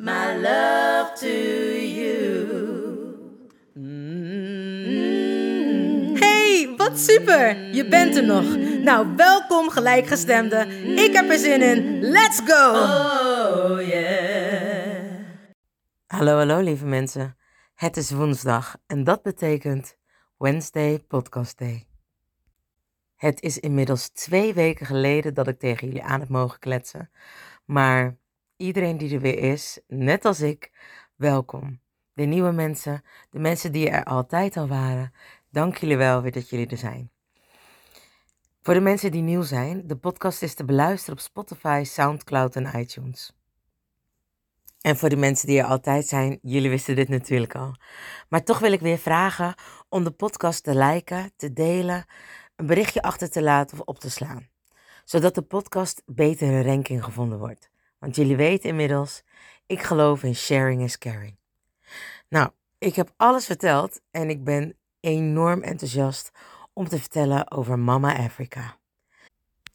my love to you. Hey, wat super! Je bent er nog. Nou, welkom gelijkgestemde. Ik heb er zin in. Let's go! Oh yeah. Hallo, hallo lieve mensen. Het is woensdag en dat betekent Wednesday Podcast Day. Het is inmiddels twee weken geleden dat ik tegen jullie aan heb mogen kletsen. Maar iedereen die er weer is, net als ik, welkom. De nieuwe mensen, de mensen die er altijd al waren, dank jullie wel weer dat jullie er zijn. Voor de mensen die nieuw zijn, de podcast is te beluisteren op Spotify, Soundcloud en iTunes. En voor de mensen die er altijd zijn, jullie wisten dit natuurlijk al. Maar toch wil ik weer vragen om de podcast te liken, te delen, een berichtje achter te laten of op te slaan. Zodat de podcast beter een ranking gevonden wordt. Want jullie weten inmiddels, ik geloof in sharing is caring. Nou, ik heb alles verteld en ik ben enorm enthousiast om te vertellen over Mama Africa.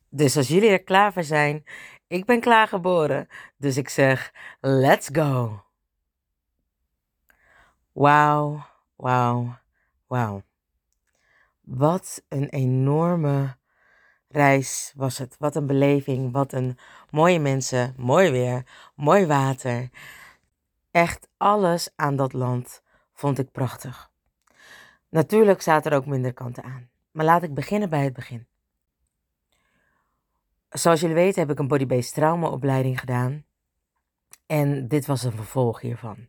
Dus als jullie er klaar voor zijn, ik ben klaargeboren. Dus ik zeg, let's go. Wauw, wauw, wauw. Wat een enorme reis was het. Wat een beleving. Wat een mooie mensen, mooi weer, mooi water. Echt alles aan dat land vond ik prachtig. Natuurlijk zaten er ook minder kanten aan. Maar laat ik beginnen bij het begin. Zoals jullie weten heb ik een body-based traumaopleiding gedaan. En dit was een vervolg hiervan.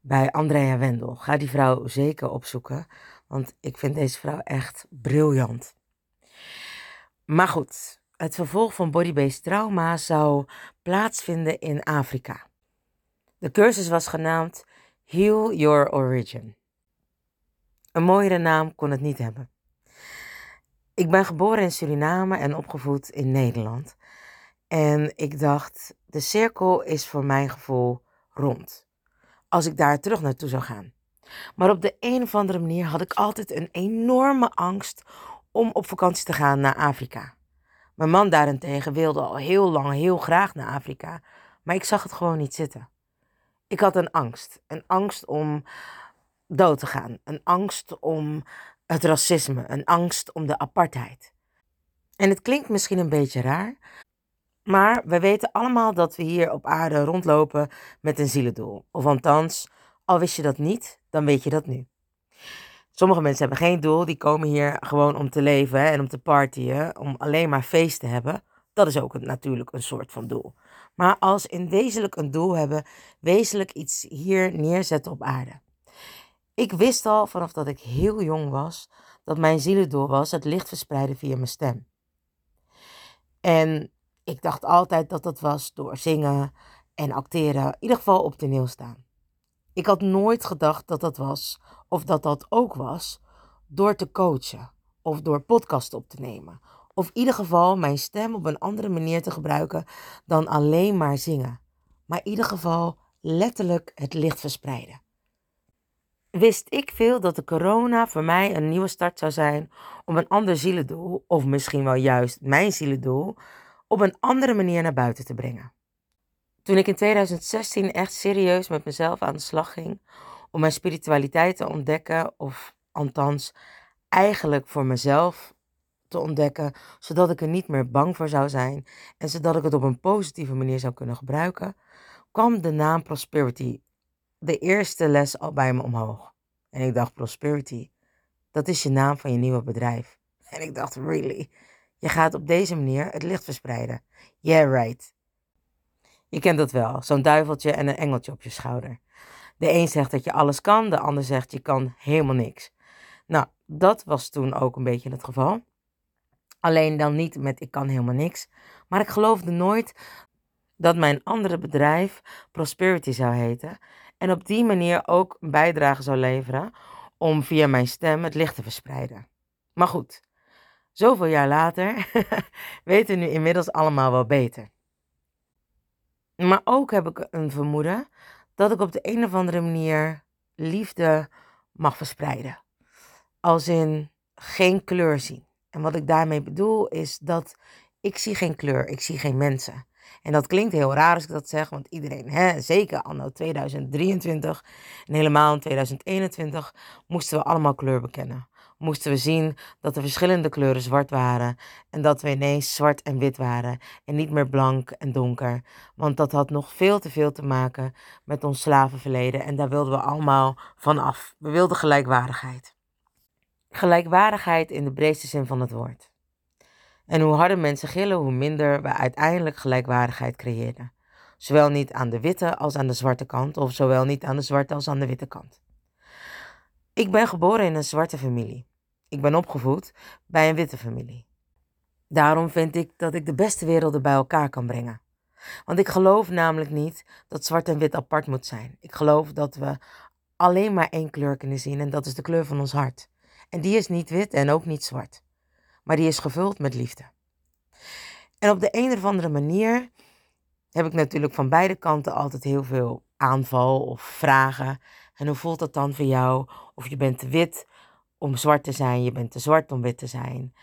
Bij Andrea Wendel. Ga die vrouw zeker opzoeken. Want ik vind deze vrouw echt briljant. Maar goed, het vervolg van body-based trauma zou plaatsvinden in Afrika. De cursus was genaamd Heal Your Origin. Een mooiere naam kon het niet hebben. Ik ben geboren in Suriname en opgevoed in Nederland. En ik dacht, de cirkel is voor mijn gevoel rond. Als ik daar terug naartoe zou gaan. Maar op de een of andere manier had ik altijd een enorme angst om op vakantie te gaan naar Afrika. Mijn man daarentegen wilde al heel lang heel graag naar Afrika, maar ik zag het gewoon niet zitten. Ik had een angst, een angst om dood te gaan, een angst om het racisme, een angst om de apartheid. En het klinkt misschien een beetje raar, maar we weten allemaal dat we hier op aarde rondlopen met een zielendoel. Of althans, al wist je dat niet, dan weet je dat nu. Sommige mensen hebben geen doel, die komen hier gewoon om te leven en om te partyen, om alleen maar feest te hebben. Dat is ook natuurlijk een soort van doel. Maar als in wezenlijk een doel hebben, wezenlijk iets hier neerzetten op aarde. Ik wist al vanaf dat ik heel jong was dat mijn zielendoel was het licht verspreiden via mijn stem. En ik dacht altijd dat dat was door zingen en acteren, in ieder geval op toneel staan. Ik had nooit gedacht dat dat was, of dat dat ook was, door te coachen of door podcast op te nemen. Of in ieder geval mijn stem op een andere manier te gebruiken dan alleen maar zingen. Maar in ieder geval letterlijk het licht verspreiden. Wist ik veel dat de corona voor mij een nieuwe start zou zijn om een ander zielendoel, of misschien wel juist mijn zielendoel, op een andere manier naar buiten te brengen. Toen ik in 2016 echt serieus met mezelf aan de slag ging om mijn spiritualiteit te ontdekken, of althans eigenlijk voor mezelf te ontdekken, zodat ik er niet meer bang voor zou zijn en zodat ik het op een positieve manier zou kunnen gebruiken, kwam de naam Prosperity, de eerste les al bij me omhoog. En ik dacht, Prosperity, dat is je naam van je nieuwe bedrijf. En ik dacht, really? Je gaat op deze manier het licht verspreiden. Yeah, right. Je kent dat wel, zo'n duiveltje en een engeltje op je schouder. De een zegt dat je alles kan, de ander zegt je kan helemaal niks. Nou, dat was toen ook een beetje het geval. Alleen dan niet met ik kan helemaal niks. Maar ik geloofde nooit dat mijn andere bedrijf Prosperity zou heten. En op die manier ook een bijdrage zou leveren om via mijn stem het licht te verspreiden. Maar goed, zoveel jaar later weten we nu inmiddels allemaal wel beter. Maar ook heb ik een vermoeden dat ik op de een of andere manier liefde mag verspreiden. Als in geen kleur zien. En wat ik daarmee bedoel is dat ik zie geen kleur, ik zie geen mensen. En dat klinkt heel raar als ik dat zeg, want iedereen, hè, zeker anno 2023 en helemaal in 2021, moesten we allemaal kleur bekennen. Moesten we zien dat er verschillende kleuren zwart waren en dat we ineens zwart en wit waren en niet meer blank en donker. Want dat had nog veel te veel te maken met ons slavenverleden en daar wilden we allemaal van af. We wilden gelijkwaardigheid. Gelijkwaardigheid in de breedste zin van het woord. En hoe harder mensen gillen, hoe minder we uiteindelijk gelijkwaardigheid creëerden. Zowel niet aan de witte als aan de zwarte kant, of zowel niet aan de zwarte als aan de witte kant. Ik ben geboren in een zwarte familie. Ik ben opgevoed bij een witte familie. Daarom vind ik dat ik de beste werelden bij elkaar kan brengen. Want ik geloof namelijk niet dat zwart en wit apart moet zijn. Ik geloof dat we alleen maar één kleur kunnen zien en dat is de kleur van ons hart. En die is niet wit en ook niet zwart maar die is gevuld met liefde. En op de een of andere manier heb ik natuurlijk van beide kanten altijd heel veel aanval of vragen. En hoe voelt dat dan voor jou? Of je bent wit om zwart te zijn, je bent te zwart om wit te zijn.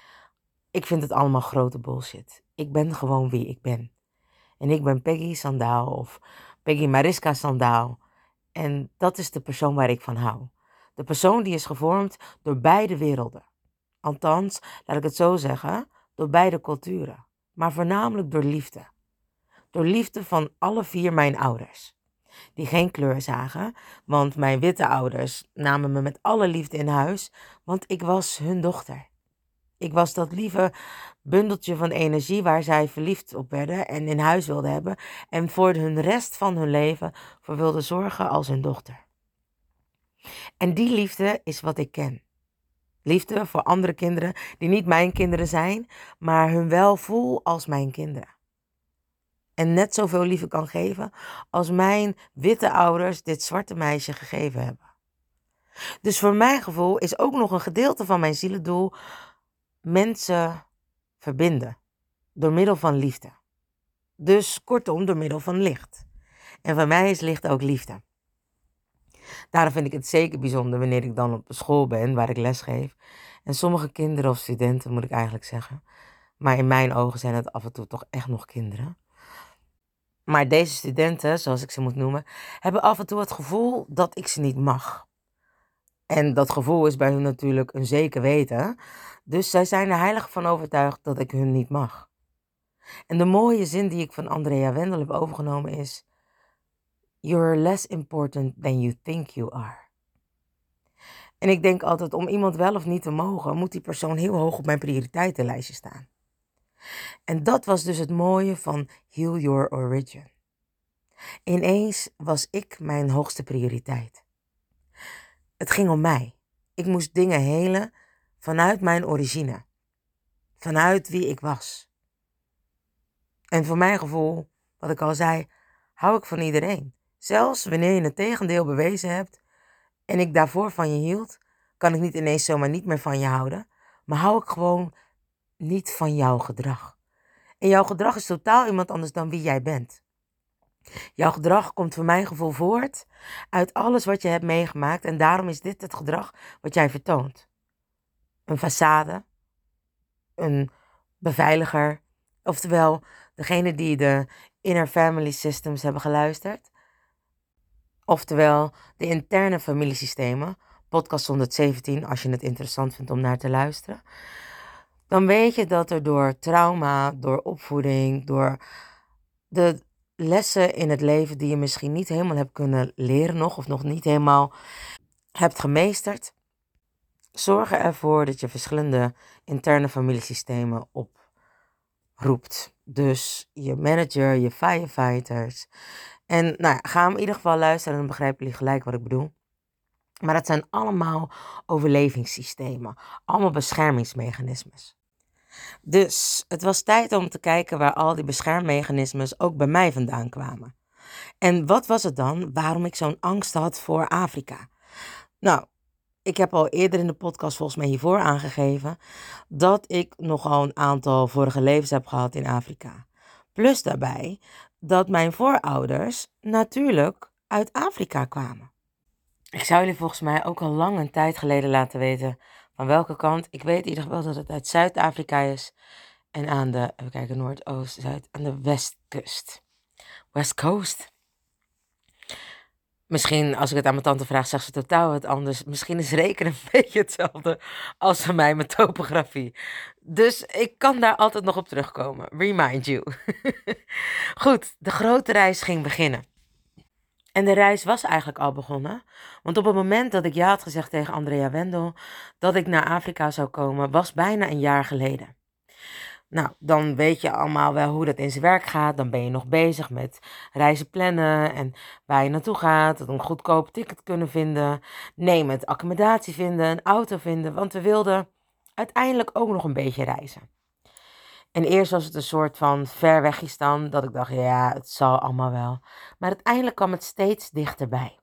Ik vind het allemaal grote bullshit. Ik ben gewoon wie ik ben. En ik ben Peggy Sandaal of Peggy Mariska Sandaal. En dat is de persoon waar ik van hou. De persoon die is gevormd door beide werelden. Althans, laat ik het zo zeggen, door beide culturen, maar voornamelijk door liefde. Door liefde van alle vier mijn ouders. Die geen kleur zagen, want mijn witte ouders namen me met alle liefde in huis, want ik was hun dochter. Ik was dat lieve bundeltje van energie waar zij verliefd op werden en in huis wilden hebben en voor hun rest van hun leven voor wilden zorgen als hun dochter. En die liefde is wat ik ken. Liefde voor andere kinderen die niet mijn kinderen zijn, maar hun wel voel als mijn kinderen. En net zoveel liefde kan geven als mijn witte ouders dit zwarte meisje gegeven hebben. Dus voor mijn gevoel is ook nog een gedeelte van mijn zielendoel mensen verbinden door middel van liefde. Dus kortom, door middel van licht. En voor mij is licht ook liefde. Daarom vind ik het zeker bijzonder wanneer ik dan op school ben waar ik les geef. En sommige kinderen of studenten moet ik eigenlijk zeggen. Maar in mijn ogen zijn het af en toe toch echt nog kinderen. Maar deze studenten, zoals ik ze moet noemen, hebben af en toe het gevoel dat ik ze niet mag. En dat gevoel is bij hun natuurlijk een zeker weten. Dus zij zijn er heilig van overtuigd dat ik hun niet mag. En de mooie zin die ik van Andrea Wendel heb overgenomen is: You're less important than you think you are. En ik denk altijd, om iemand wel of niet te mogen, moet die persoon heel hoog op mijn prioriteitenlijstje staan. En dat was dus het mooie van Heal Your Origin. Ineens was ik mijn hoogste prioriteit. Het ging om mij. Ik moest dingen helen vanuit mijn origine. Vanuit wie ik was. En voor mijn gevoel, wat ik al zei, hou ik van iedereen. Zelfs wanneer je het tegendeel bewezen hebt en ik daarvoor van je hield, kan ik niet ineens zomaar niet meer van je houden, maar hou ik gewoon niet van jouw gedrag. En jouw gedrag is totaal iemand anders dan wie jij bent. Jouw gedrag komt voor mijn gevoel voort uit alles wat je hebt meegemaakt en daarom is dit het gedrag wat jij vertoont. Een façade, een beveiliger, oftewel degene die de inner family systems hebben geluisterd Oftewel de interne familiesystemen, podcast 117 als je het interessant vindt om naar te luisteren. Dan weet je dat er door trauma, door opvoeding, door de lessen in het leven die je misschien niet helemaal hebt kunnen leren nog, of nog niet helemaal hebt gemeesterd, zorg ervoor dat je verschillende interne familiesystemen oproept. Dus je manager, je firefighters. En nou ja, ga hem in ieder geval luisteren, dan begrijpen jullie gelijk wat ik bedoel. Maar het zijn allemaal overlevingssystemen, allemaal beschermingsmechanismes. Dus het was tijd om te kijken waar al die beschermmechanismes ook bij mij vandaan kwamen. En wat was het dan waarom ik zo'n angst had voor Afrika? Nou, ik heb al eerder in de podcast volgens mij hiervoor aangegeven dat ik nogal een aantal vorige levens heb gehad in Afrika. Plus daarbij dat mijn voorouders natuurlijk uit Afrika kwamen. Ik zou jullie volgens mij ook al lang een tijd geleden laten weten van welke kant. Ik weet in ieder geval dat het uit Zuid-Afrika is en aan de, even kijken, Noordoost, Zuid, aan de westkust. West Coast. Misschien als ik het aan mijn tante vraag, zegt ze totaal wat anders. Misschien is rekenen een beetje hetzelfde als voor mij met topografie. Dus ik kan daar altijd nog op terugkomen. Remind you. Goed, de grote reis ging beginnen. En de reis was eigenlijk al begonnen. Want op het moment dat ik ja had gezegd tegen Andrea Wendel dat ik naar Afrika zou komen, was bijna een jaar geleden. Nou, dan weet je allemaal wel hoe dat in zijn werk gaat. Dan ben je nog bezig met reizen plannen en waar je naartoe gaat. Een goedkoop ticket kunnen vinden. Nee, met accommodatie vinden, een auto vinden. Want we wilden uiteindelijk ook nog een beetje reizen. En eerst was het een soort van ver wegjes dan, dat ik dacht, ja, het zal allemaal wel. Maar uiteindelijk kwam het steeds dichterbij.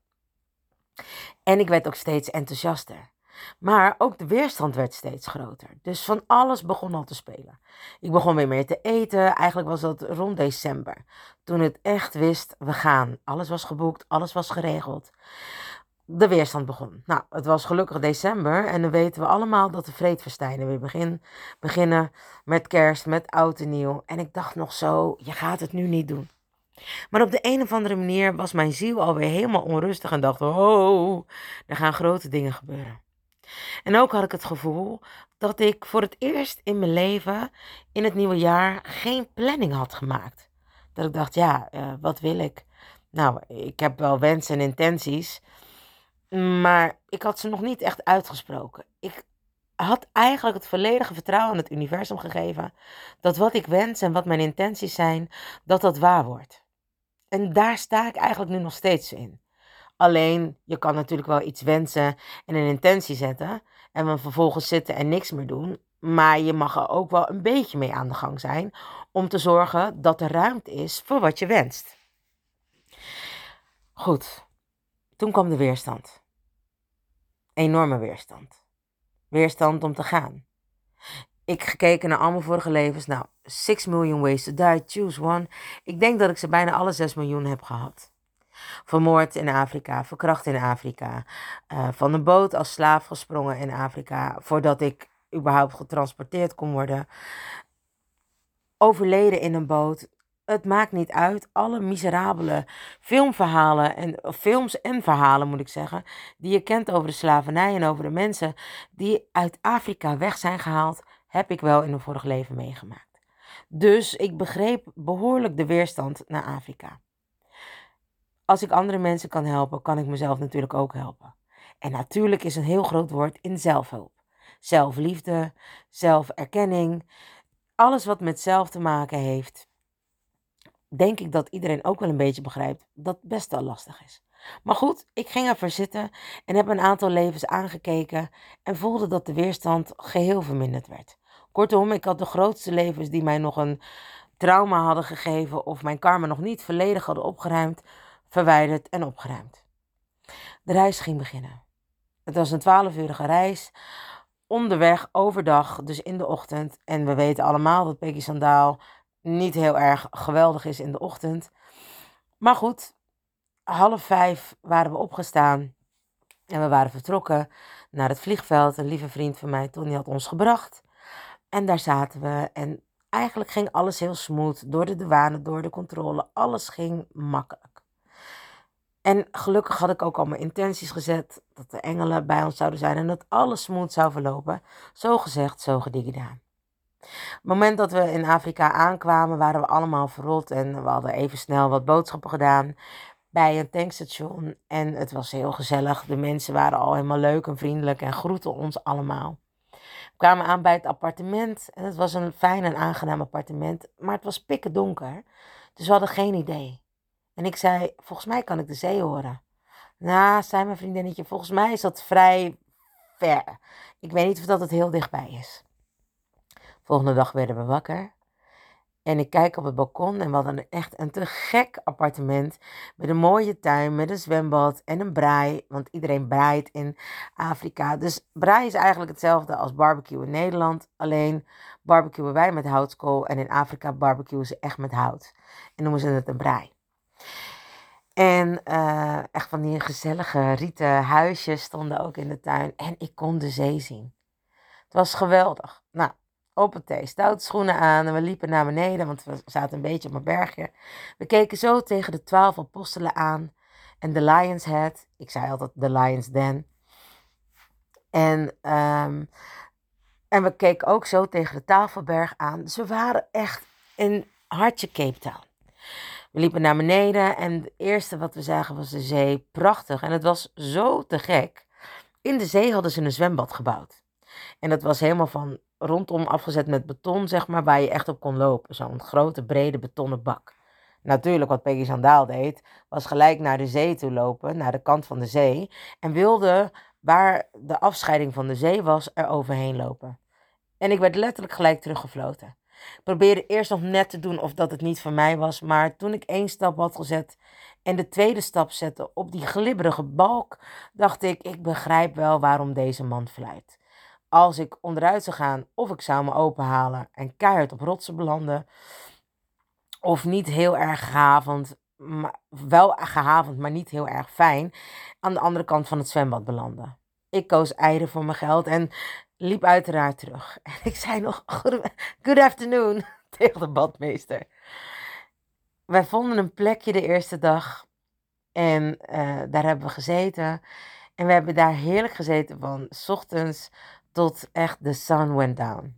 En ik werd ook steeds enthousiaster. Maar ook de weerstand werd steeds groter. Dus van alles begon al te spelen. Ik begon weer meer te eten. Eigenlijk was dat rond december. Toen het echt wist, we gaan. Alles was geboekt, alles was geregeld. De weerstand begon. Nou, het was gelukkig december en dan weten we allemaal dat de vreedverstijnen weer begin, beginnen met kerst, met oud en nieuw. En ik dacht nog zo, je gaat het nu niet doen. Maar op de een of andere manier was mijn ziel alweer helemaal onrustig en dacht, oh, er gaan grote dingen gebeuren. En ook had ik het gevoel dat ik voor het eerst in mijn leven in het nieuwe jaar geen planning had gemaakt. Dat ik dacht, ja, uh, wat wil ik? Nou, ik heb wel wensen en intenties, maar ik had ze nog niet echt uitgesproken. Ik had eigenlijk het volledige vertrouwen aan het universum gegeven dat wat ik wens en wat mijn intenties zijn, dat dat waar wordt. En daar sta ik eigenlijk nu nog steeds in. Alleen, je kan natuurlijk wel iets wensen en een intentie zetten. En we vervolgens zitten en niks meer doen. Maar je mag er ook wel een beetje mee aan de gang zijn. Om te zorgen dat er ruimte is voor wat je wenst. Goed. Toen kwam de weerstand. Enorme weerstand. Weerstand om te gaan. Ik gekeken naar allemaal vorige levens. Nou, 6 million ways to die, choose one. Ik denk dat ik ze bijna alle 6 miljoen heb gehad. Vermoord in Afrika, verkracht in Afrika. Uh, van een boot als slaaf gesprongen in Afrika. Voordat ik überhaupt getransporteerd kon worden. Overleden in een boot. Het maakt niet uit. Alle miserabele filmverhalen en films en verhalen moet ik zeggen. Die je kent over de slavernij en over de mensen die uit Afrika weg zijn gehaald. Heb ik wel in een vorig leven meegemaakt. Dus ik begreep behoorlijk de weerstand naar Afrika als ik andere mensen kan helpen, kan ik mezelf natuurlijk ook helpen. En natuurlijk is een heel groot woord in zelfhulp. Zelfliefde, zelferkenning, alles wat met zelf te maken heeft. Denk ik dat iedereen ook wel een beetje begrijpt dat best wel lastig is. Maar goed, ik ging ervoor zitten en heb een aantal levens aangekeken en voelde dat de weerstand geheel verminderd werd. Kortom, ik had de grootste levens die mij nog een trauma hadden gegeven of mijn karma nog niet volledig hadden opgeruimd, verwijderd en opgeruimd. De reis ging beginnen. Het was een twaalf-urige reis. Onderweg, overdag, dus in de ochtend. En we weten allemaal dat Peggy Sandaal niet heel erg geweldig is in de ochtend. Maar goed, half vijf waren we opgestaan. En we waren vertrokken naar het vliegveld. Een lieve vriend van mij, Tony, had ons gebracht. En daar zaten we. En eigenlijk ging alles heel smooth. Door de douane, door de controle. Alles ging makkelijk. En gelukkig had ik ook al mijn intenties gezet dat de engelen bij ons zouden zijn en dat alles smooth zou verlopen. Zo gezegd, zo gedaan. Het moment dat we in Afrika aankwamen, waren we allemaal verrot en we hadden even snel wat boodschappen gedaan. bij een tankstation. En het was heel gezellig. De mensen waren al helemaal leuk en vriendelijk en groeten ons allemaal. We kwamen aan bij het appartement. En het was een fijn en aangenaam appartement. Maar het was pikken donker. Dus we hadden geen idee. En ik zei, volgens mij kan ik de zee horen. Nou, zei mijn vriendinnetje, volgens mij is dat vrij ver. Ik weet niet of dat het heel dichtbij is. Volgende dag werden we wakker. En ik kijk op het balkon en we hadden echt een te gek appartement. Met een mooie tuin, met een zwembad en een braai. Want iedereen braait in Afrika. Dus braai is eigenlijk hetzelfde als barbecue in Nederland. Alleen barbecuen wij met houtskool. En in Afrika barbecuen ze echt met hout. En noemen ze het een braai. En uh, echt van die gezellige rieten huisjes stonden ook in de tuin. En ik kon de zee zien. Het was geweldig. Nou, op het thee, stoute schoenen aan en we liepen naar beneden, want we zaten een beetje op een bergje. We keken zo tegen de twaalf apostelen aan en de Lion's Head. Ik zei altijd de Lion's Den. En, um, en we keken ook zo tegen de Tafelberg aan. Dus waren echt in hartje Cape Town. We liepen naar beneden en het eerste wat we zagen was de zee. Prachtig. En het was zo te gek. In de zee hadden ze een zwembad gebouwd. En dat was helemaal van rondom afgezet met beton, zeg maar, waar je echt op kon lopen. Zo'n grote, brede betonnen bak. Natuurlijk, wat Peggy Zandaal deed, was gelijk naar de zee toe lopen, naar de kant van de zee. En wilde, waar de afscheiding van de zee was, er overheen lopen. En ik werd letterlijk gelijk teruggefloten. Ik probeerde eerst nog net te doen of dat het niet voor mij was, maar toen ik één stap had gezet en de tweede stap zette op die glibberige balk, dacht ik, ik begrijp wel waarom deze man fluit als ik onderuit zou gaan of ik zou me openhalen en keihard op rotsen belanden. Of niet heel erg gehavend, maar, wel gehavend, maar niet heel erg fijn, aan de andere kant van het zwembad belanden. Ik koos eieren voor mijn geld en liep uiteraard terug. En ik zei nog, good afternoon, tegen de badmeester. Wij vonden een plekje de eerste dag en uh, daar hebben we gezeten. En we hebben daar heerlijk gezeten van s ochtends tot echt de sun went down.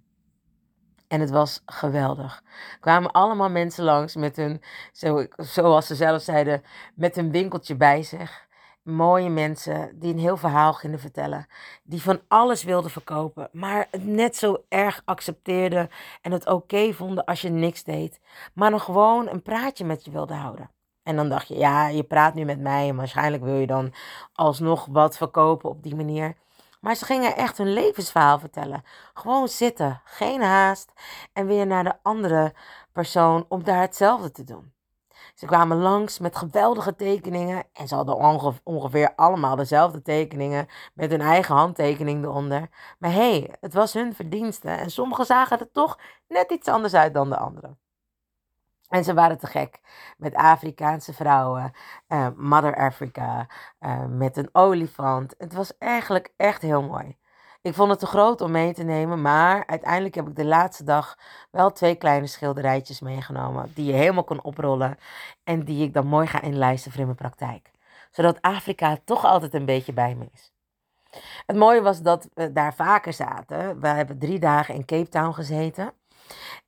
En het was geweldig. Kwamen allemaal mensen langs met hun, zo, zoals ze zelf zeiden, met een winkeltje bij zich. Mooie mensen die een heel verhaal gingen vertellen. Die van alles wilden verkopen, maar het net zo erg accepteerden en het oké vonden als je niks deed. Maar nog gewoon een praatje met je wilden houden. En dan dacht je, ja, je praat nu met mij en waarschijnlijk wil je dan alsnog wat verkopen op die manier. Maar ze gingen echt hun levensverhaal vertellen. Gewoon zitten, geen haast en weer naar de andere persoon om daar hetzelfde te doen. Ze kwamen langs met geweldige tekeningen en ze hadden ongeveer allemaal dezelfde tekeningen met hun eigen handtekening eronder. Maar hé, hey, het was hun verdienste en sommigen zagen er toch net iets anders uit dan de anderen. En ze waren te gek met Afrikaanse vrouwen, uh, Mother Africa, uh, met een olifant. Het was eigenlijk echt heel mooi. Ik vond het te groot om mee te nemen, maar uiteindelijk heb ik de laatste dag wel twee kleine schilderijtjes meegenomen. Die je helemaal kon oprollen en die ik dan mooi ga inlijsten voor in mijn praktijk. Zodat Afrika toch altijd een beetje bij me is. Het mooie was dat we daar vaker zaten. We hebben drie dagen in Cape Town gezeten.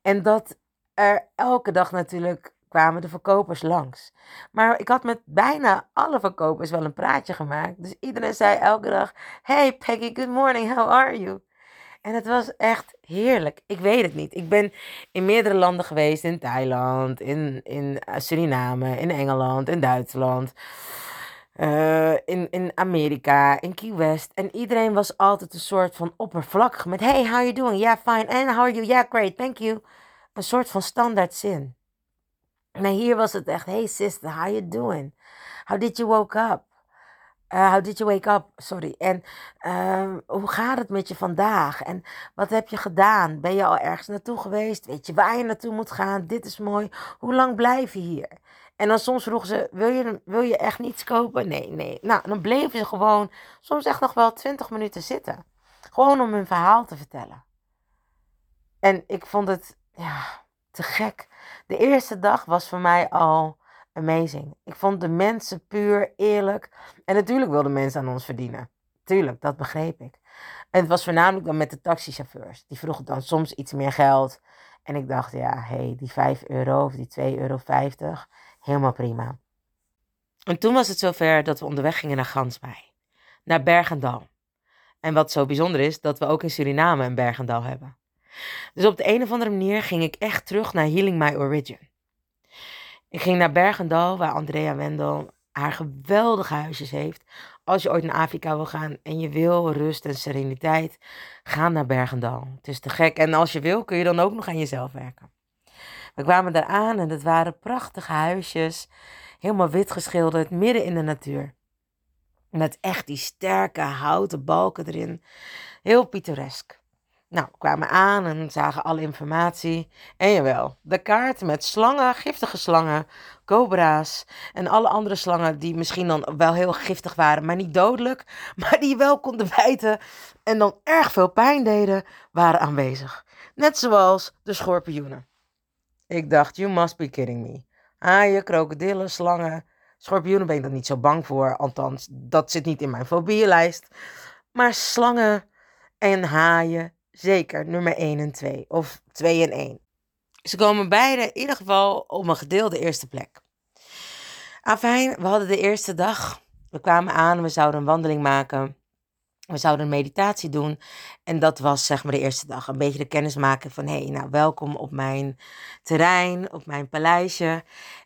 En dat elke dag natuurlijk kwamen de verkopers langs. Maar ik had met bijna alle verkopers wel een praatje gemaakt. Dus iedereen zei elke dag: Hey Peggy, good morning, how are you? En het was echt heerlijk. Ik weet het niet. Ik ben in meerdere landen geweest: in Thailand, in, in Suriname, in Engeland, in Duitsland. Uh, in, in Amerika, in Key West. En iedereen was altijd een soort van oppervlakkig met... Hey, how you doing? Yeah, fine. And how are you? Yeah, great. Thank you een soort van standaard zin. Maar hier was het echt, hey sister, how you doing? How did you woke up? Uh, how did you wake up? Sorry. En uh, hoe gaat het met je vandaag? En wat heb je gedaan? Ben je al ergens naartoe geweest? Weet je waar je naartoe moet gaan? Dit is mooi. Hoe lang blijf je hier? En dan soms vroegen ze, wil je, wil je echt niets kopen? Nee, nee. Nou, dan bleven ze gewoon soms echt nog wel twintig minuten zitten. Gewoon om hun verhaal te vertellen. En ik vond het ja, te gek. De eerste dag was voor mij al amazing. Ik vond de mensen puur, eerlijk. En natuurlijk wilden mensen aan ons verdienen. Tuurlijk, dat begreep ik. En het was voornamelijk dan met de taxichauffeurs. Die vroegen dan soms iets meer geld. En ik dacht, ja, hé, hey, die 5 euro of die 2,50 euro, helemaal prima. En toen was het zover dat we onderweg gingen naar Gansbaai, naar Bergendal. En wat zo bijzonder is, dat we ook in Suriname een Bergendal hebben. Dus op de een of andere manier ging ik echt terug naar Healing My Origin. Ik ging naar Bergendal, waar Andrea Wendel haar geweldige huisjes heeft. Als je ooit naar Afrika wil gaan en je wil rust en sereniteit, ga naar Bergendal. Het is te gek. En als je wil, kun je dan ook nog aan jezelf werken. We kwamen daar aan en het waren prachtige huisjes, helemaal wit geschilderd, midden in de natuur. Met echt die sterke houten balken erin. Heel pittoresk. Nou, kwamen aan en zagen alle informatie. En jawel, de kaart met slangen, giftige slangen, cobra's en alle andere slangen die misschien dan wel heel giftig waren, maar niet dodelijk, maar die wel konden bijten en dan erg veel pijn deden, waren aanwezig. Net zoals de schorpioenen. Ik dacht, you must be kidding me. Haaien, krokodillen, slangen. Schorpioenen ben ik dan niet zo bang voor, althans, dat zit niet in mijn fobielijst. Maar slangen en haaien Zeker, nummer 1 en 2. Of 2 en 1. Ze komen beide in ieder geval op een gedeelde eerste plek. Afijn, we hadden de eerste dag. We kwamen aan, we zouden een wandeling maken. We zouden een meditatie doen. En dat was zeg maar de eerste dag. Een beetje de kennis maken van, hé, hey, nou welkom op mijn terrein, op mijn paleisje.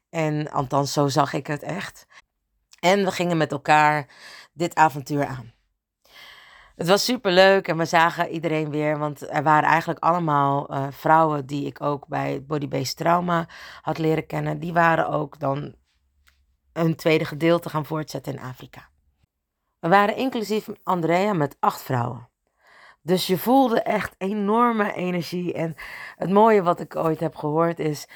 En althans, zo zag ik het echt. En we gingen met elkaar dit avontuur aan. Het was super leuk en we zagen iedereen weer, want er waren eigenlijk allemaal uh, vrouwen die ik ook bij Body-Based Trauma had leren kennen. Die waren ook dan een tweede gedeelte gaan voortzetten in Afrika. We waren inclusief Andrea met acht vrouwen. Dus je voelde echt enorme energie. En het mooie wat ik ooit heb gehoord is.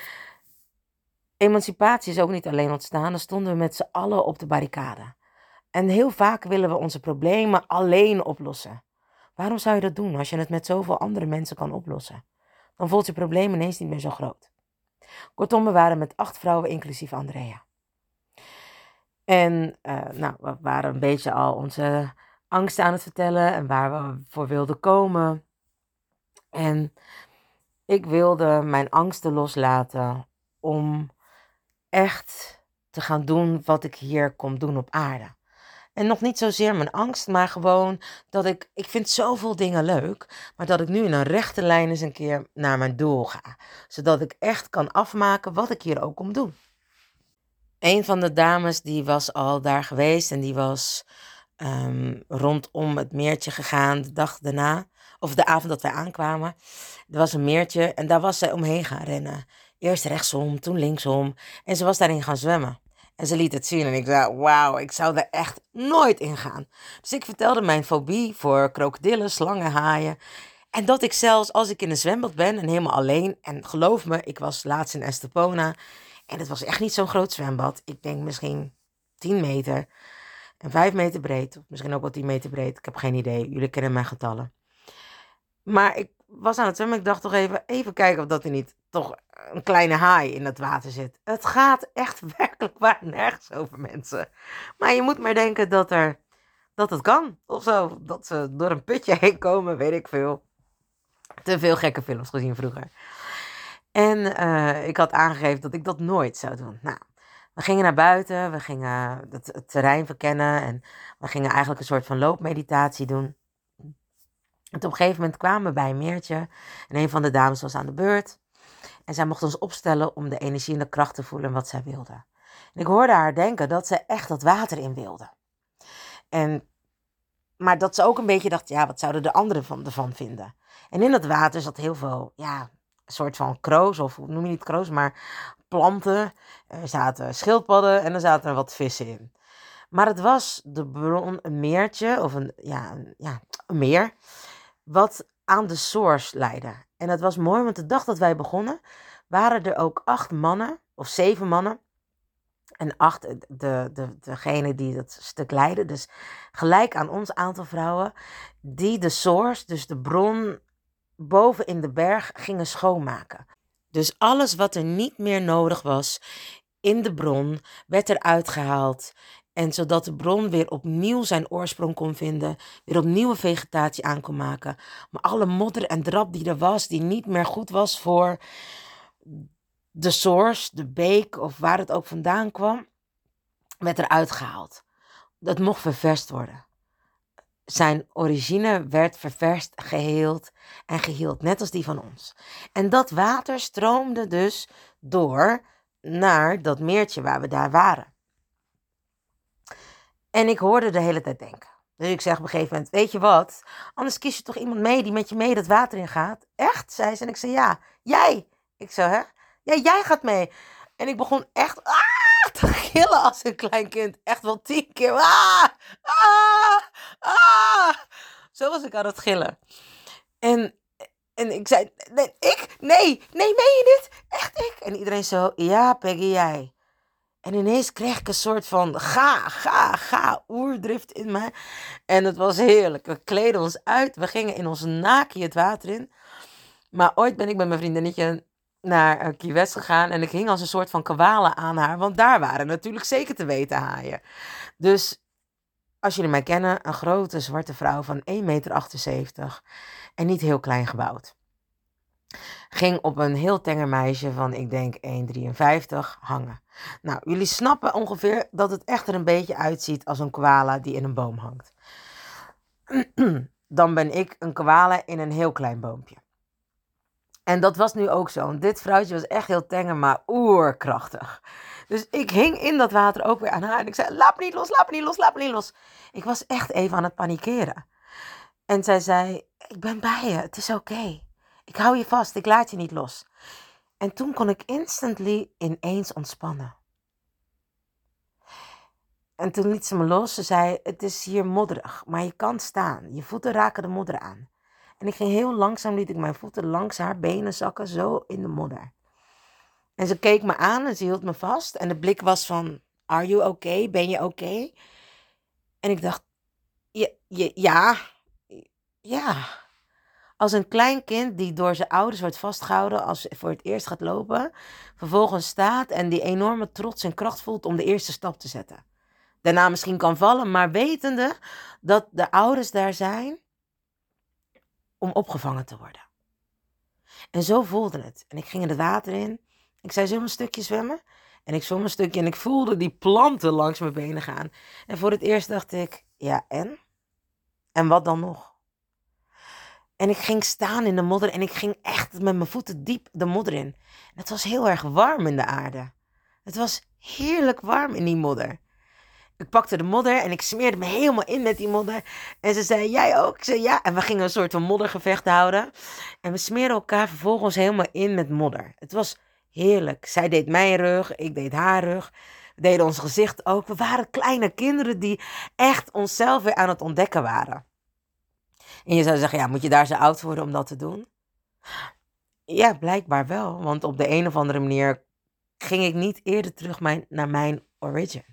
Emancipatie is ook niet alleen ontstaan. Dan stonden we met z'n allen op de barricade. En heel vaak willen we onze problemen alleen oplossen. Waarom zou je dat doen als je het met zoveel andere mensen kan oplossen? Dan voelt je probleem ineens niet meer zo groot. Kortom, we waren met acht vrouwen, inclusief Andrea. En uh, nou, we waren een beetje al onze angsten aan het vertellen en waar we voor wilden komen. En ik wilde mijn angsten loslaten om echt te gaan doen wat ik hier kom doen op aarde. En nog niet zozeer mijn angst, maar gewoon dat ik, ik vind zoveel dingen leuk, maar dat ik nu in een rechte lijn eens een keer naar mijn doel ga. Zodat ik echt kan afmaken wat ik hier ook kom doen. Een van de dames die was al daar geweest en die was um, rondom het meertje gegaan de dag daarna, of de avond dat wij aankwamen. Er was een meertje en daar was zij omheen gaan rennen. Eerst rechtsom, toen linksom en ze was daarin gaan zwemmen. En ze liet het zien en ik zei, wauw, ik zou er echt nooit in gaan. Dus ik vertelde mijn fobie voor krokodillen, slangen, haaien. En dat ik zelfs als ik in een zwembad ben en helemaal alleen. En geloof me, ik was laatst in Estepona. En het was echt niet zo'n groot zwembad. Ik denk misschien 10 meter. En 5 meter breed. Of misschien ook wel 10 meter breed. Ik heb geen idee. Jullie kennen mijn getallen. Maar ik was aan het zwemmen. Ik dacht toch even, even kijken of dat er niet toch een kleine haai in het water zit. Het gaat echt werkelijk waar nergens over mensen. Maar je moet maar denken dat, er, dat het kan. Of zo. Dat ze door een putje heen komen, weet ik veel. Te veel gekke films gezien vroeger. En uh, ik had aangegeven dat ik dat nooit zou doen. Nou, we gingen naar buiten, we gingen het terrein verkennen en we gingen eigenlijk een soort van loopmeditatie doen. Op een gegeven moment kwamen we bij een meertje en een van de dames was aan de beurt. En zij mocht ons opstellen om de energie en de kracht te voelen wat zij wilde. En ik hoorde haar denken dat ze echt dat water in wilde. En, maar dat ze ook een beetje dacht, ja, wat zouden de anderen van, ervan vinden? En in dat water zat heel veel, ja, soort van kroos, of noem je niet kroos, maar planten. Er zaten schildpadden en er zaten wat vissen in. Maar het was de bron, een meertje, of een, ja, ja, een meer, wat aan de source leidde. En dat was mooi, want de dag dat wij begonnen, waren er ook acht mannen, of zeven mannen. En acht, de, de, degene die dat stuk leidden, dus gelijk aan ons aantal vrouwen, die de source, dus de bron boven in de berg, gingen schoonmaken. Dus alles wat er niet meer nodig was in de bron, werd eruit gehaald en zodat de bron weer opnieuw zijn oorsprong kon vinden, weer opnieuw vegetatie aan kon maken. Maar alle modder en drap die er was, die niet meer goed was voor de source, de beek of waar het ook vandaan kwam, werd eruit gehaald. Dat mocht ververst worden. Zijn origine werd ververst, geheeld en geheeld, net als die van ons. En dat water stroomde dus door naar dat meertje waar we daar waren. En ik hoorde de hele tijd denken. Dus ik zeg op een gegeven moment, weet je wat? Anders kies je toch iemand mee die met je mee dat water in gaat? Echt? zei ze. En ik zei, ja. Jij? Ik zo, hè? Ja, jij gaat mee. En ik begon echt ah, te gillen als een klein kind. Echt wel tien keer. Ah, ah, ah. Zo was ik aan het gillen. En, en ik zei, nee, ik? Nee, nee, meen je dit? Echt ik? En iedereen zo, ja, Peggy, jij. En ineens kreeg ik een soort van ga, ga, ga, oerdrift in mij. En het was heerlijk. We kleden ons uit. We gingen in ons naakje het water in. Maar ooit ben ik met mijn vriendinnetje naar uh, Key West gegaan. En ik hing als een soort van kwalen aan haar. Want daar waren natuurlijk zeker te weten haaien. Dus als jullie mij kennen, een grote zwarte vrouw van 1,78 meter. En niet heel klein gebouwd. Ging op een heel tenger meisje van, ik denk 1,53 hangen. Nou, jullie snappen ongeveer dat het echt er een beetje uitziet als een koala die in een boom hangt. Dan ben ik een koala in een heel klein boompje. En dat was nu ook zo. dit vrouwtje was echt heel tenger, maar oerkrachtig. Dus ik hing in dat water ook weer aan haar. En ik zei, laat me niet los, laat me niet los, laat me niet los. Ik was echt even aan het panikeren. En zij zei, ik ben bij je, het is oké. Ik hou je vast, ik laat je niet los. En toen kon ik instantly ineens ontspannen. En toen liet ze me los. Ze zei: Het is hier modderig, maar je kan staan. Je voeten raken de modder aan. En ik ging heel langzaam, liet ik mijn voeten langs haar benen zakken, zo in de modder. En ze keek me aan en ze hield me vast. En de blik was van: Are you okay? Ben je oké? En ik dacht: ja, ja als een klein kind die door zijn ouders wordt vastgehouden als voor het eerst gaat lopen, vervolgens staat en die enorme trots en kracht voelt om de eerste stap te zetten. Daarna misschien kan vallen, maar wetende dat de ouders daar zijn om opgevangen te worden. En zo voelde het. En ik ging in het water in. Ik zei, zullen een stukje zwemmen? En ik zwom een stukje en ik voelde die planten langs mijn benen gaan. En voor het eerst dacht ik, ja en? En wat dan nog? En ik ging staan in de modder en ik ging echt met mijn voeten diep de modder in. het was heel erg warm in de aarde. Het was heerlijk warm in die modder. Ik pakte de modder en ik smeerde me helemaal in met die modder. En ze zei, jij ook? Ik zei, ja. En we gingen een soort van moddergevecht houden. En we smeerden elkaar vervolgens helemaal in met modder. Het was heerlijk. Zij deed mijn rug, ik deed haar rug. We deden ons gezicht ook. We waren kleine kinderen die echt onszelf weer aan het ontdekken waren. En je zou zeggen, ja, moet je daar zo oud worden om dat te doen? Ja, blijkbaar wel. Want op de een of andere manier ging ik niet eerder terug mijn, naar mijn origin.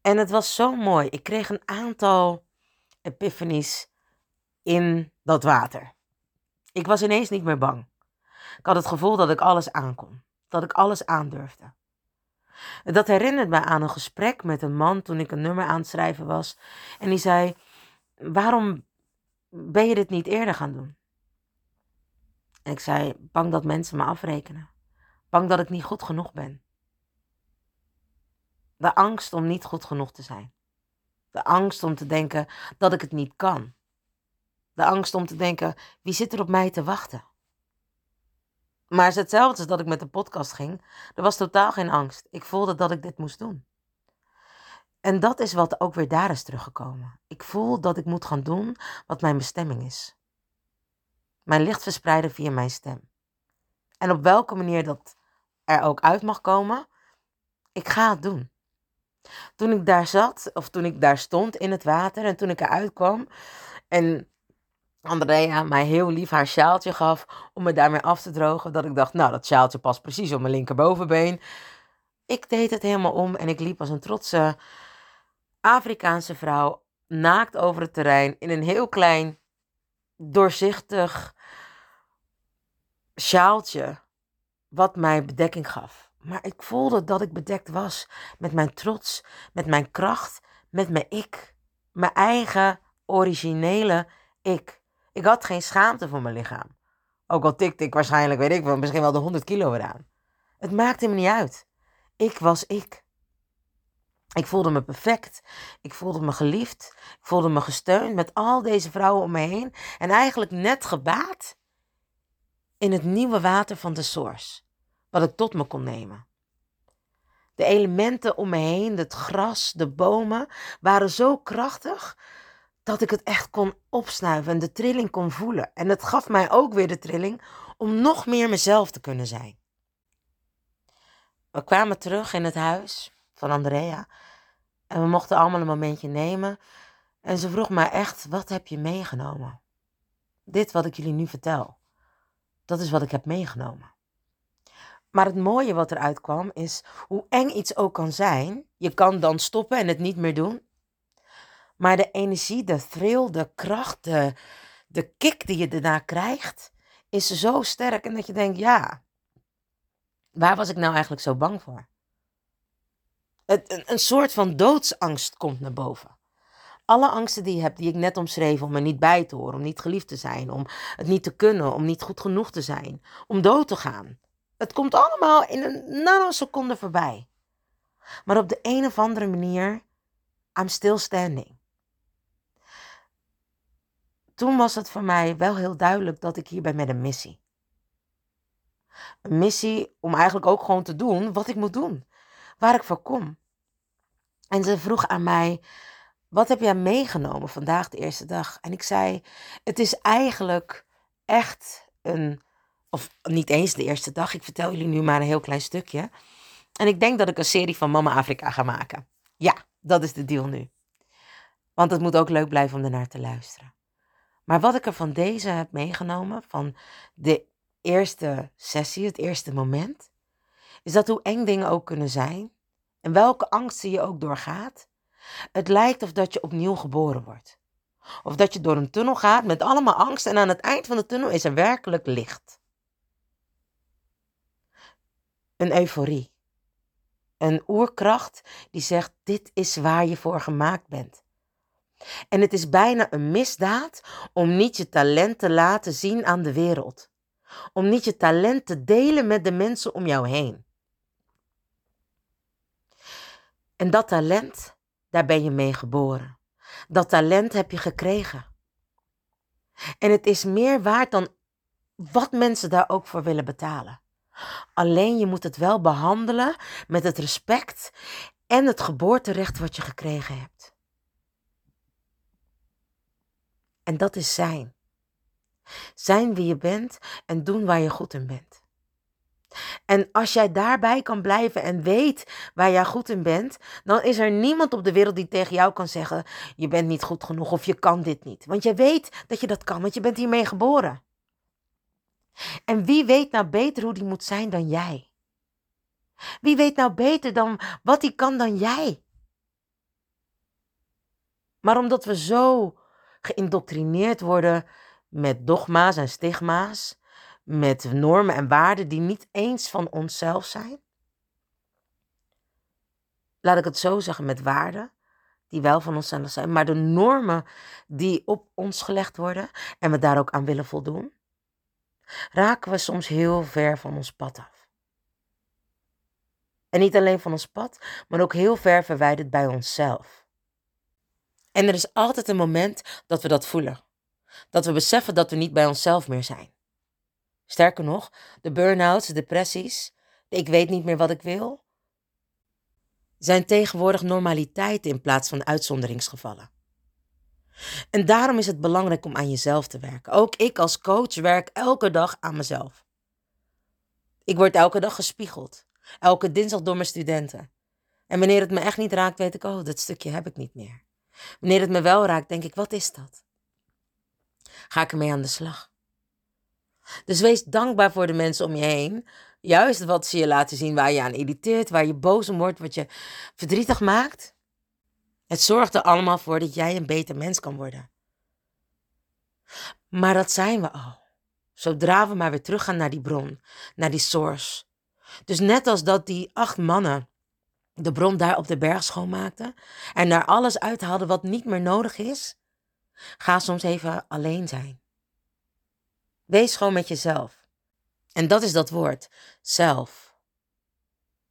En het was zo mooi. Ik kreeg een aantal epiphanies in dat water. Ik was ineens niet meer bang. Ik had het gevoel dat ik alles aankon. Dat ik alles aandurfde. Dat herinnert me aan een gesprek met een man toen ik een nummer aan het schrijven was. En die zei: waarom ben je dit niet eerder gaan doen? En ik zei, bang dat mensen me afrekenen. Bang dat ik niet goed genoeg ben. De angst om niet goed genoeg te zijn. De angst om te denken dat ik het niet kan. De angst om te denken, wie zit er op mij te wachten? Maar het is hetzelfde als dat ik met de podcast ging. Er was totaal geen angst. Ik voelde dat ik dit moest doen. En dat is wat ook weer daar is teruggekomen. Ik voel dat ik moet gaan doen wat mijn bestemming is. Mijn licht verspreiden via mijn stem. En op welke manier dat er ook uit mag komen, ik ga het doen. Toen ik daar zat, of toen ik daar stond in het water en toen ik eruit kwam en Andrea mij heel lief haar sjaaltje gaf om me daarmee af te drogen, dat ik dacht, nou dat sjaaltje past precies op mijn linkerbovenbeen. Ik deed het helemaal om en ik liep als een trotse Afrikaanse vrouw naakt over het terrein in een heel klein, doorzichtig sjaaltje, wat mij bedekking gaf. Maar ik voelde dat ik bedekt was met mijn trots, met mijn kracht, met mijn ik, mijn eigen originele ik. Ik had geen schaamte voor mijn lichaam. Ook al tikte ik waarschijnlijk, weet ik wel, misschien wel de 100 kilo eraan. Het maakte me niet uit. ik was ik. Ik voelde me perfect. Ik voelde me geliefd. Ik voelde me gesteund met al deze vrouwen om me heen. En eigenlijk net gebaat in het nieuwe water van de source. Wat ik tot me kon nemen. De elementen om me heen, het gras, de bomen, waren zo krachtig dat ik het echt kon opsnuiven en de trilling kon voelen. En het gaf mij ook weer de trilling om nog meer mezelf te kunnen zijn. We kwamen terug in het huis van Andrea en we mochten allemaal een momentje nemen. En ze vroeg mij echt, wat heb je meegenomen? Dit wat ik jullie nu vertel, dat is wat ik heb meegenomen. Maar het mooie wat eruit kwam is hoe eng iets ook kan zijn. Je kan dan stoppen en het niet meer doen. Maar de energie, de thrill, de kracht, de, de kick die je daarna krijgt, is zo sterk. En dat je denkt, ja, waar was ik nou eigenlijk zo bang voor? Een soort van doodsangst komt naar boven. Alle angsten die je hebt, die ik net omschreef, om er niet bij te horen, om niet geliefd te zijn, om het niet te kunnen, om niet goed genoeg te zijn, om dood te gaan. Het komt allemaal in een nanoseconde voorbij. Maar op de een of andere manier, I'm still standing. Toen was het voor mij wel heel duidelijk dat ik hier ben met een missie. Een missie om eigenlijk ook gewoon te doen wat ik moet doen, waar ik voor kom. En ze vroeg aan mij: Wat heb jij meegenomen vandaag, de eerste dag? En ik zei: Het is eigenlijk echt een of niet eens de eerste dag. Ik vertel jullie nu maar een heel klein stukje. En ik denk dat ik een serie van Mama Afrika ga maken. Ja, dat is de deal nu. Want het moet ook leuk blijven om ernaar te luisteren. Maar wat ik er van deze heb meegenomen, van de eerste sessie, het eerste moment, is dat hoe eng dingen ook kunnen zijn en welke angsten je ook doorgaat, het lijkt of dat je opnieuw geboren wordt. Of dat je door een tunnel gaat met allemaal angst en aan het eind van de tunnel is er werkelijk licht. een euforie. Een oerkracht die zegt: dit is waar je voor gemaakt bent. En het is bijna een misdaad om niet je talent te laten zien aan de wereld. Om niet je talent te delen met de mensen om jou heen. En dat talent, daar ben je mee geboren. Dat talent heb je gekregen. En het is meer waard dan wat mensen daar ook voor willen betalen. Alleen je moet het wel behandelen met het respect en het geboorterecht wat je gekregen hebt. En dat is zijn. Zijn wie je bent en doen waar je goed in bent. En als jij daarbij kan blijven en weet waar jij goed in bent, dan is er niemand op de wereld die tegen jou kan zeggen: je bent niet goed genoeg of je kan dit niet. Want je weet dat je dat kan, want je bent hiermee geboren. En wie weet nou beter hoe die moet zijn dan jij? Wie weet nou beter dan wat hij kan dan jij? Maar omdat we zo geïndoctrineerd worden met dogma's en stigma's, met normen en waarden die niet eens van onszelf zijn, laat ik het zo zeggen, met waarden die wel van onszelf zijn, maar de normen die op ons gelegd worden en we daar ook aan willen voldoen, raken we soms heel ver van ons pad af. En niet alleen van ons pad, maar ook heel ver verwijderd bij onszelf. En er is altijd een moment dat we dat voelen. Dat we beseffen dat we niet bij onszelf meer zijn. Sterker nog, de burn-outs, de depressies, de ik weet niet meer wat ik wil, zijn tegenwoordig normaliteit in plaats van uitzonderingsgevallen. En daarom is het belangrijk om aan jezelf te werken. Ook ik als coach werk elke dag aan mezelf. Ik word elke dag gespiegeld. Elke dinsdag door mijn studenten. En wanneer het me echt niet raakt, weet ik, oh, dat stukje heb ik niet meer. Wanneer het me wel raakt, denk ik, wat is dat? Ga ik ermee aan de slag. Dus wees dankbaar voor de mensen om je heen. Juist wat ze je laten zien waar je aan irriteert, waar je boos om wordt, wat je verdrietig maakt. Het zorgt er allemaal voor dat jij een beter mens kan worden. Maar dat zijn we al. Zodra we maar weer teruggaan naar die bron, naar die source. Dus net als dat die acht mannen de bron daar op de berg schoonmaakten en daar alles uithaalden wat niet meer nodig is, ga soms even alleen zijn. Wees gewoon met jezelf. En dat is dat woord, zelf.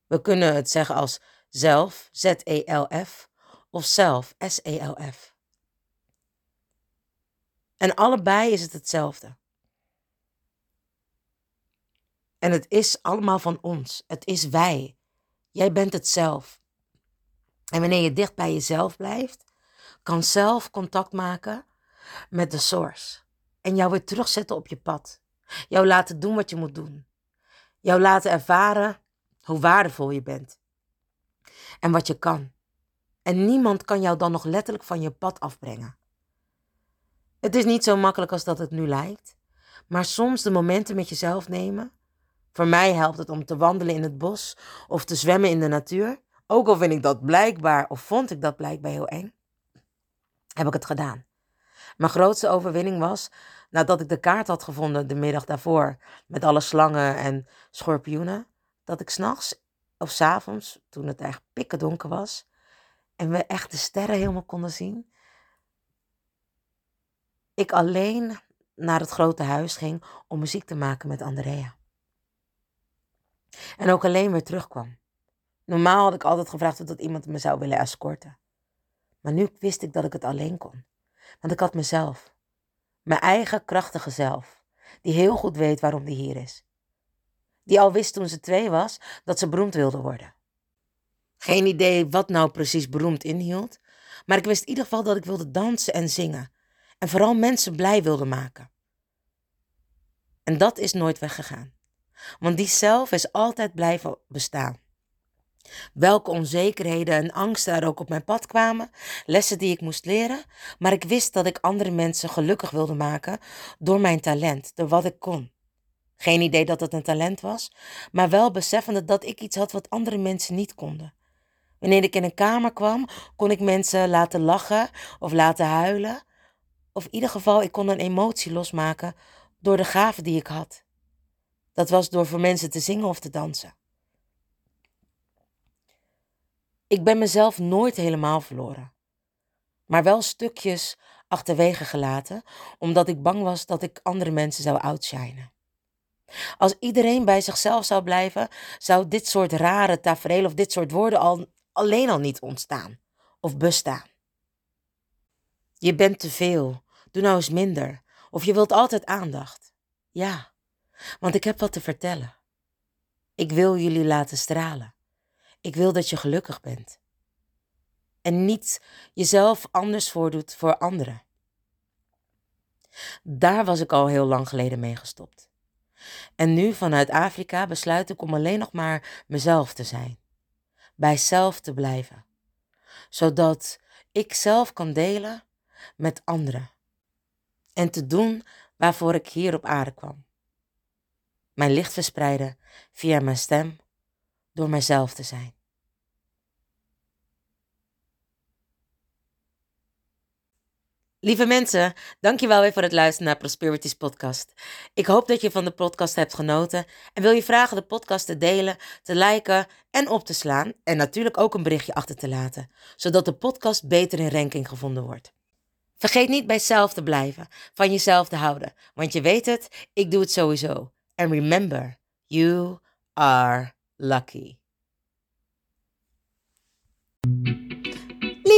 We kunnen het zeggen als zelf, Z-E-L-F, of zelf, S-E-L-F. En allebei is het hetzelfde. En het is allemaal van ons. Het is wij. Jij bent het zelf. En wanneer je dicht bij jezelf blijft, kan zelf contact maken met de source. En jou weer terugzetten op je pad. Jou laten doen wat je moet doen. Jou laten ervaren hoe waardevol je bent. En wat je kan. En niemand kan jou dan nog letterlijk van je pad afbrengen. Het is niet zo makkelijk als dat het nu lijkt. Maar soms de momenten met jezelf nemen. Voor mij helpt het om te wandelen in het bos of te zwemmen in de natuur. Ook al vind ik dat blijkbaar, of vond ik dat blijkbaar heel eng, heb ik het gedaan. Mijn grootste overwinning was nadat ik de kaart had gevonden de middag daarvoor met alle slangen en schorpioenen, dat ik s'nachts of s avonds, toen het echt pikken donker was en we echt de sterren helemaal konden zien, ik alleen naar het grote huis ging om muziek te maken met Andrea. En ook alleen weer terugkwam. Normaal had ik altijd gevraagd of dat iemand me zou willen escorten. Maar nu wist ik dat ik het alleen kon. Want ik had mezelf. Mijn eigen krachtige zelf. Die heel goed weet waarom die hier is. Die al wist toen ze twee was dat ze beroemd wilde worden. Geen idee wat nou precies beroemd inhield. Maar ik wist in ieder geval dat ik wilde dansen en zingen. En vooral mensen blij wilde maken. En dat is nooit weggegaan. Want die zelf is altijd blijven bestaan. Welke onzekerheden en angsten er ook op mijn pad kwamen, lessen die ik moest leren, maar ik wist dat ik andere mensen gelukkig wilde maken door mijn talent, door wat ik kon. Geen idee dat het een talent was, maar wel beseffende dat ik iets had wat andere mensen niet konden. Wanneer ik in een kamer kwam, kon ik mensen laten lachen of laten huilen. Of in ieder geval, ik kon een emotie losmaken door de gave die ik had. Dat was door voor mensen te zingen of te dansen. Ik ben mezelf nooit helemaal verloren, maar wel stukjes achterwege gelaten, omdat ik bang was dat ik andere mensen zou outshinen. Als iedereen bij zichzelf zou blijven, zou dit soort rare tafereel of dit soort woorden al, alleen al niet ontstaan of bestaan. Je bent te veel, doe nou eens minder, of je wilt altijd aandacht. Ja, want ik heb wat te vertellen. Ik wil jullie laten stralen. Ik wil dat je gelukkig bent. En niet jezelf anders voordoet voor anderen. Daar was ik al heel lang geleden mee gestopt. En nu vanuit Afrika besluit ik om alleen nog maar mezelf te zijn. Bij zelf te blijven. Zodat ik zelf kan delen met anderen. En te doen waarvoor ik hier op aarde kwam. Mijn licht verspreiden via mijn stem door mijzelf te zijn. Lieve mensen, dankjewel weer voor het luisteren naar Prosperities podcast. Ik hoop dat je van de podcast hebt genoten en wil je vragen de podcast te delen, te liken en op te slaan en natuurlijk ook een berichtje achter te laten, zodat de podcast beter in ranking gevonden wordt. Vergeet niet bij zelf te blijven, van jezelf te houden, want je weet het, ik doe het sowieso. And remember, you are lucky.